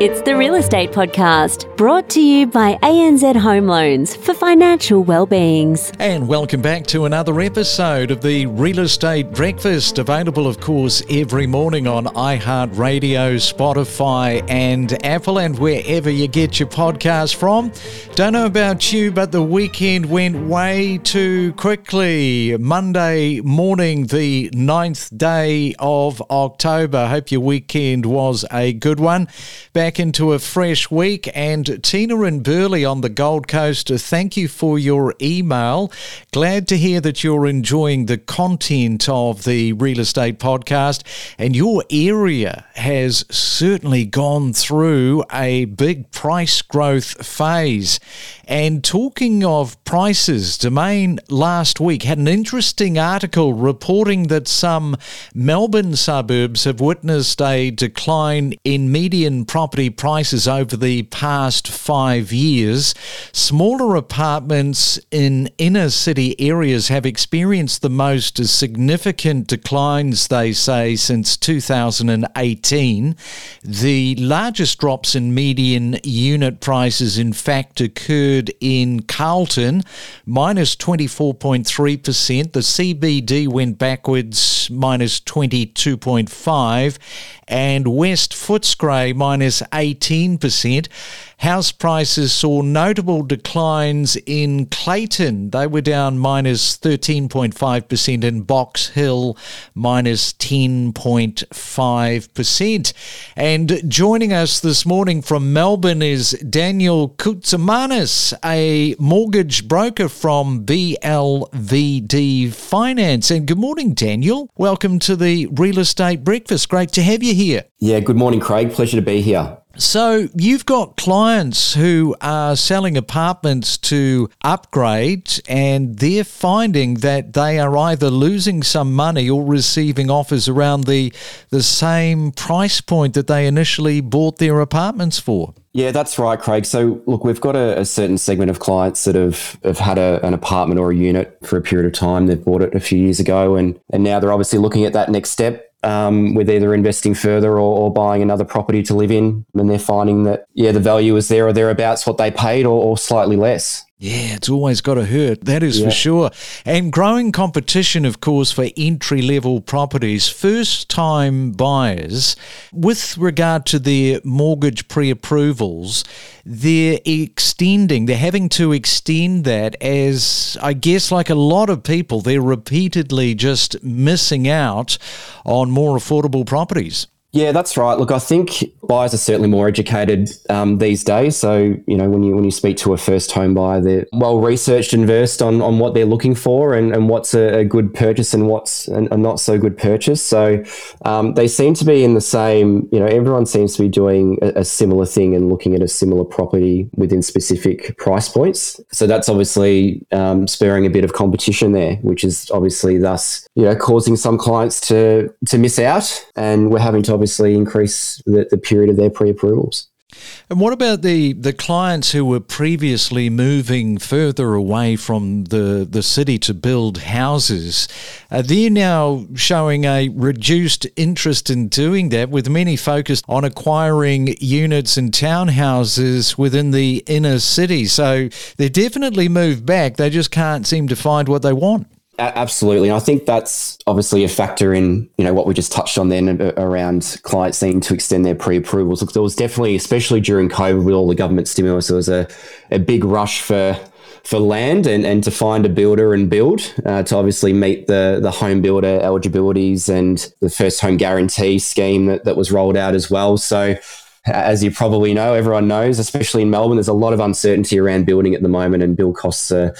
It's the Real Estate Podcast, brought to you by ANZ Home Loans for financial well-beings. And welcome back to another episode of the Real Estate Breakfast, available, of course, every morning on iHeartRadio, Spotify, and Apple, and wherever you get your podcast from. Don't know about you, but the weekend went way too quickly. Monday morning, the 9th day of October. Hope your weekend was a good one. Back back into a fresh week. And Tina and Burleigh on the Gold Coast, uh, thank you for your email. Glad to hear that you're enjoying the content of the real estate podcast. And your area has certainly gone through a big price growth phase. And talking of prices, Domain last week had an interesting article reporting that some Melbourne suburbs have witnessed a decline in median property prices over the past five years. Smaller apartments in inner city areas have experienced the most significant declines, they say, since 2018. The largest drops in median unit prices, in fact, occurred in Carlton, minus 24.3%. The CBD went backwards, minus 22.5 and West Footscray minus 18%. House prices saw notable declines in Clayton. They were down minus 13.5% and Box Hill minus 10.5%. And joining us this morning from Melbourne is Daniel Koutzamanis, a mortgage broker from BLVD Finance. And good morning, Daniel. Welcome to the Real Estate Breakfast. Great to have you here. Yeah, good morning, Craig. Pleasure to be here. So, you've got clients who are selling apartments to upgrade, and they're finding that they are either losing some money or receiving offers around the, the same price point that they initially bought their apartments for. Yeah, that's right, Craig. So, look, we've got a, a certain segment of clients that have, have had a, an apartment or a unit for a period of time. They've bought it a few years ago, and, and now they're obviously looking at that next step um, with either investing further or, or, buying another property to live in. And they're finding that, yeah, the value is there or thereabouts what they paid or, or slightly less. Yeah, it's always got to hurt. That is yeah. for sure. And growing competition, of course, for entry level properties. First time buyers, with regard to their mortgage pre approvals, they're extending, they're having to extend that as, I guess, like a lot of people, they're repeatedly just missing out on more affordable properties. Yeah, that's right. Look, I think buyers are certainly more educated um, these days. So you know, when you when you speak to a first home buyer, they're well researched and versed on, on what they're looking for and, and what's a, a good purchase and what's a, a not so good purchase. So um, they seem to be in the same. You know, everyone seems to be doing a, a, similar thing and looking at a similar property within specific price points. So that's obviously um, spurring a bit of competition there, which is obviously thus you know causing some clients to to miss out, and we're having to obviously increase the, the period of their pre-approvals. And what about the, the clients who were previously moving further away from the, the city to build houses? Uh, Are they now showing a reduced interest in doing that, with many focused on acquiring units and townhouses within the inner city? So they definitely moved back. They just can't seem to find what they want. Absolutely. And I think that's obviously a factor in, you know, what we just touched on then around clients needing to extend their pre-approvals. Look, there was definitely, especially during COVID with all the government stimulus, there was a, a big rush for for land and, and to find a builder and build uh, to obviously meet the, the home builder eligibilities and the first home guarantee scheme that, that was rolled out as well. So as you probably know, everyone knows, especially in Melbourne, there's a lot of uncertainty around building at the moment and build costs are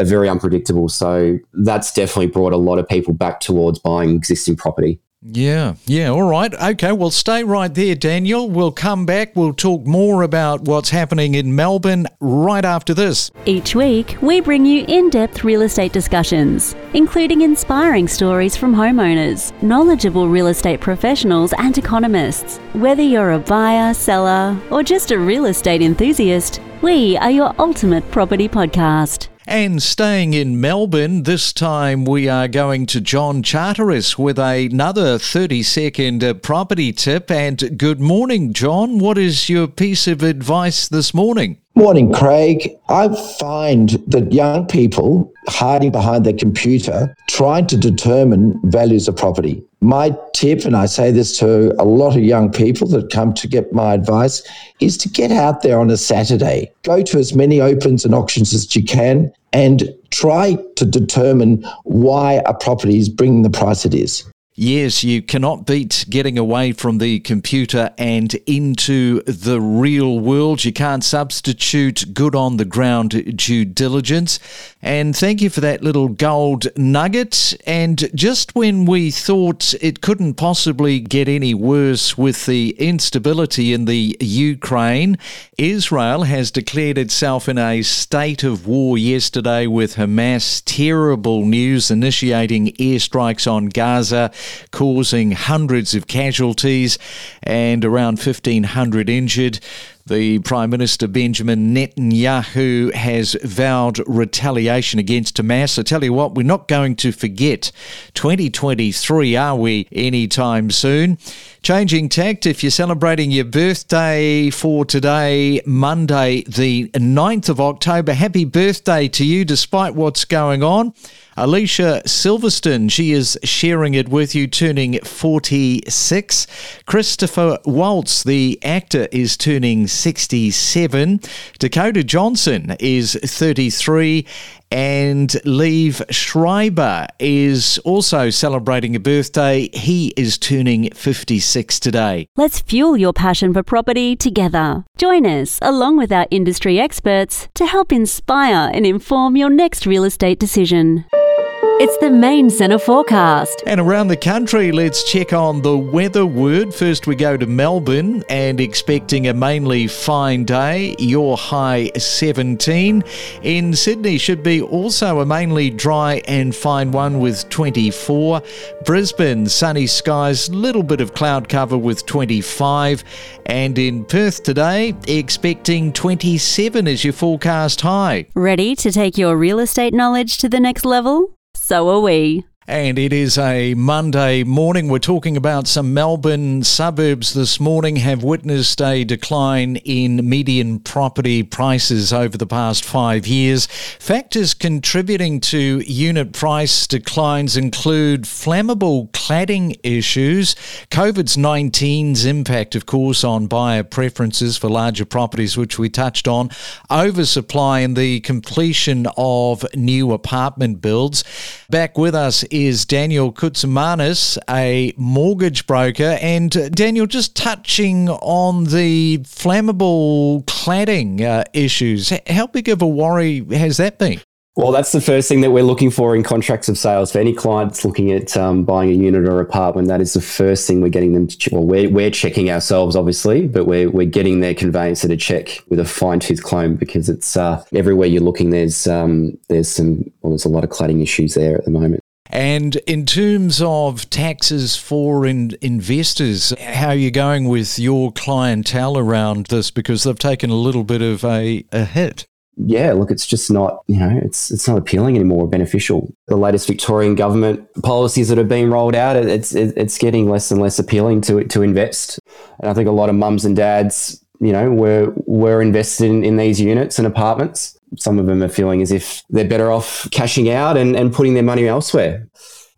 are very unpredictable. So that's definitely brought a lot of people back towards buying existing property. Yeah, yeah, all right. Okay, well, stay right there, Daniel. We'll come back. We'll talk more about what's happening in Melbourne right after this. Each week, we bring you in depth real estate discussions, including inspiring stories from homeowners, knowledgeable real estate professionals, and economists. Whether you're a buyer, seller, or just a real estate enthusiast, we are your ultimate property podcast. And staying in Melbourne, this time we are going to John Charteris with another 30 second property tip. And good morning, John. What is your piece of advice this morning? Morning, Craig. I find that young people hiding behind their computer trying to determine values of property. My tip, and I say this to a lot of young people that come to get my advice, is to get out there on a Saturday. Go to as many opens and auctions as you can and try to determine why a property is bringing the price it is. Yes, you cannot beat getting away from the computer and into the real world. You can't substitute good on the ground due diligence. And thank you for that little gold nugget. And just when we thought it couldn't possibly get any worse with the instability in the Ukraine, Israel has declared itself in a state of war yesterday with Hamas. Terrible news initiating airstrikes on Gaza causing hundreds of casualties and around 1,500 injured. The Prime Minister Benjamin Netanyahu has vowed retaliation against Hamas. I tell you what, we're not going to forget 2023, are we, anytime soon? Changing tact, if you're celebrating your birthday for today, Monday, the 9th of October, happy birthday to you despite what's going on. Alicia Silverstone, she is sharing it with you, turning 46. Christopher Waltz, the actor, is turning 67. Dakota Johnson is 33 and Liev Schreiber is also celebrating a birthday. He is turning 56 today. Let's fuel your passion for property together. Join us, along with our industry experts, to help inspire and inform your next real estate decision. It's the main centre forecast. And around the country, let's check on the weather word. First, we go to Melbourne and expecting a mainly fine day. Your high 17. In Sydney, should be also a mainly dry and fine one with 24. Brisbane, sunny skies, little bit of cloud cover with 25. And in Perth today, expecting 27 as your forecast high. Ready to take your real estate knowledge to the next level? So are we. And it is a Monday morning. We're talking about some Melbourne suburbs this morning have witnessed a decline in median property prices over the past five years. Factors contributing to unit price declines include flammable cladding issues, COVID's 19's impact, of course, on buyer preferences for larger properties, which we touched on, oversupply, and the completion of new apartment builds. Back with us is Daniel Koutzamanis, a mortgage broker. And uh, Daniel, just touching on the flammable cladding uh, issues, how big of a worry has that been? Well, that's the first thing that we're looking for in contracts of sales. For any clients looking at um, buying a unit or a apartment, that is the first thing we're getting them to check. Well, we're, we're checking ourselves, obviously, but we're, we're getting their conveyancer to check with a fine tooth comb because it's uh, everywhere you're looking, there's, um, there's some, well, there's a lot of cladding issues there at the moment. And in terms of taxes for in investors, how are you going with your clientele around this? Because they've taken a little bit of a, a hit. Yeah, look, it's just not, you know, it's it's not appealing anymore, or beneficial. The latest Victorian government policies that are being rolled out, it's it's getting less and less appealing to to invest. And I think a lot of mums and dads, you know, were were invested in, in these units and apartments some of them are feeling as if they're better off cashing out and, and putting their money elsewhere.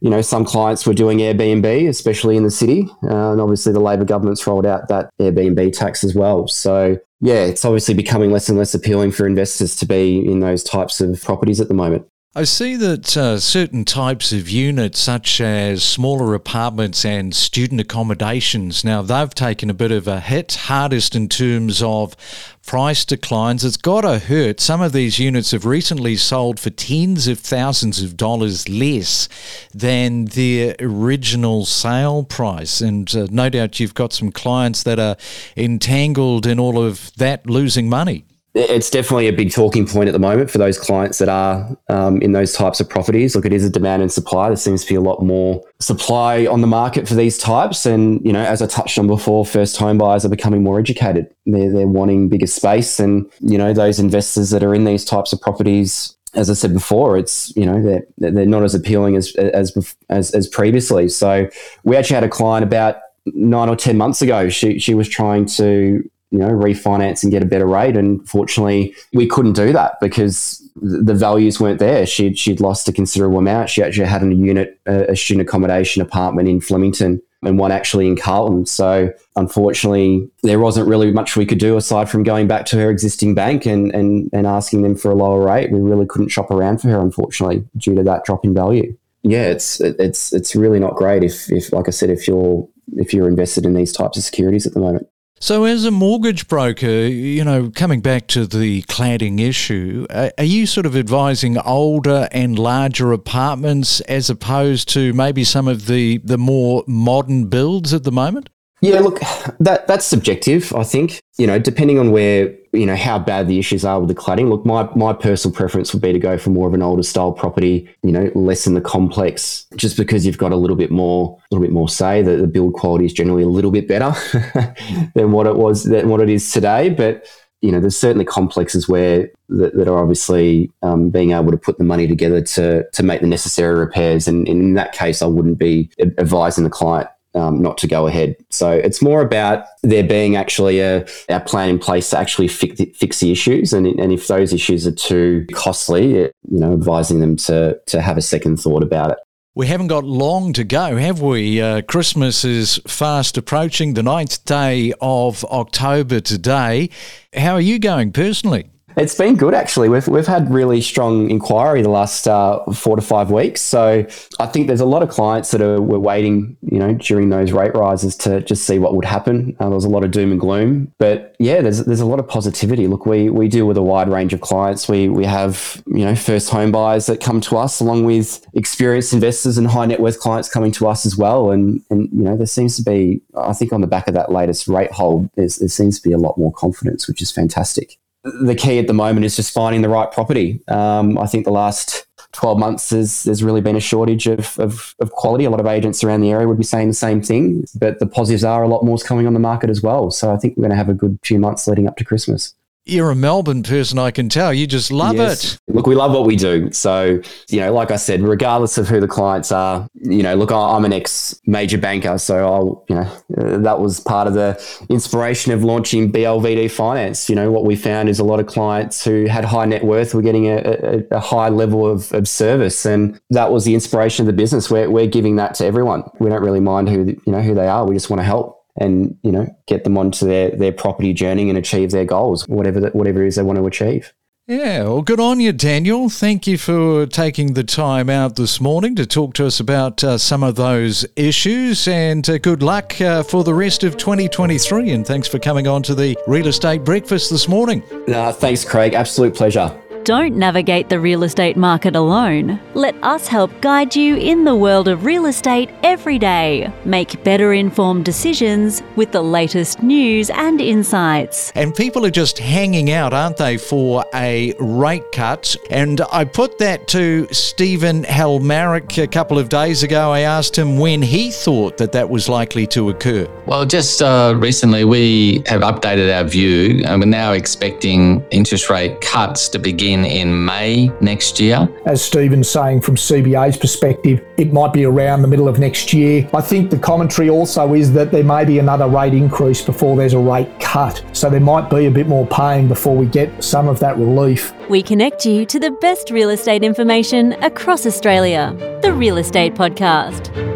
You know, some clients were doing Airbnb, especially in the city. Uh, and obviously, the Labor government's rolled out that Airbnb tax as well. So, yeah, it's obviously becoming less and less appealing for investors to be in those types of properties at the moment. I see that uh, certain types of units, such as smaller apartments and student accommodations, now they've taken a bit of a hit, hardest in terms of price declines. It's got to hurt. Some of these units have recently sold for tens of thousands of dollars less than their original sale price. And uh, no doubt you've got some clients that are entangled in all of that losing money it's definitely a big talking point at the moment for those clients that are um, in those types of properties. Look, it is a demand and supply. There seems to be a lot more supply on the market for these types. And, you know, as I touched on before, first home buyers are becoming more educated. They're, they're wanting bigger space. And, you know, those investors that are in these types of properties as I said before, it's you know they're they're not as appealing as as as, as previously. So we actually had a client about nine or ten months ago. She she was trying to you know refinance and get a better rate, and fortunately we couldn't do that because the values weren't there. She'd she'd lost a considerable amount. She actually had a unit, a student accommodation apartment in Flemington and one actually in Carlton. So unfortunately, there wasn't really much we could do aside from going back to her existing bank and, and, and asking them for a lower rate. We really couldn't shop around for her, unfortunately, due to that drop in value. Yeah, it's it's it's really not great if, if like I said, if you're if you're invested in these types of securities at the moment. So, as a mortgage broker, you know, coming back to the cladding issue, uh, are you sort of advising older and larger apartments as opposed to maybe some of the, the more modern builds at the moment? Yeah, look, that that's subjective. I think you know, depending on where you know how bad the issues are with the cladding. Look, my my personal preference would be to go for more of an older style property. You know, less in the complex, just because you've got a little bit more, a little bit more say. That the build quality is generally a little bit better than what it was than what it is today. But you know, there's certainly complexes where that, that are obviously um, being able to put the money together to to make the necessary repairs. And in that case, I wouldn't be advising the client um, not to go ahead. So it's more about there being actually a, a plan in place to actually fix the, fix the issues, and, and if those issues are too costly, you know, advising them to to have a second thought about it. We haven't got long to go, have we? Uh, Christmas is fast approaching, the ninth day of October today. How are you going personally? It's been good actually. We've we've had really strong inquiry the last uh, four to five weeks. So I think there's a lot of clients that are were waiting, you know, during those rate rises to just see what would happen. Uh, there was a lot of doom and gloom, but yeah, there's there's a lot of positivity. Look, we we deal with a wide range of clients. We we have you know first home buyers that come to us, along with experienced investors and high net worth clients coming to us as well. And and you know there seems to be, I think, on the back of that latest rate hold, there seems to be a lot more confidence, which is fantastic the key at the moment is just finding the right property. Um, I think the last 12 months there's, there's really been a shortage of, of, of, quality. A lot of agents around the area would be saying the same thing, but the positives are a lot more is coming on the market as well. So I think we're going to have a good few months leading up to Christmas. You're a Melbourne person, I can tell. You just love yes. it. Look, we love what we do. So, you know, like I said, regardless of who the clients are, you know, look, I'm an ex major banker. So, I'll, you know, uh, that was part of the inspiration of launching BLVD Finance. You know, what we found is a lot of clients who had high net worth were getting a, a, a high level of, of service. And that was the inspiration of the business. We're, we're giving that to everyone. We don't really mind who, you know, who they are. We just want to help and you know get them onto their their property journey and achieve their goals, whatever that, whatever it is they want to achieve. Yeah, well, good on you, Daniel. Thank you for taking the time out this morning to talk to us about uh, some of those issues, and uh, good luck uh, for the rest of 2023. And thanks for coming on to the Real Estate Breakfast this morning. thanks, Craig. Absolute pleasure. Don't navigate the real estate market alone. Let us help guide you in the world of real estate every day. Make better informed decisions with the latest news and insights. And people are just hanging out, aren't they, for a rate cut? And I put that to Stephen Halmarick a couple of days ago. I asked him when he thought that that was likely to occur. Well, just uh, recently we have updated our view and we're now expecting interest rate cuts to begin in in May next year. As Stephen's saying, from CBA's perspective, it might be around the middle of next year. I think the commentary also is that there may be another rate increase before there's a rate cut. So there might be a bit more pain before we get some of that relief. We connect you to the best real estate information across Australia. The Real Estate Podcast.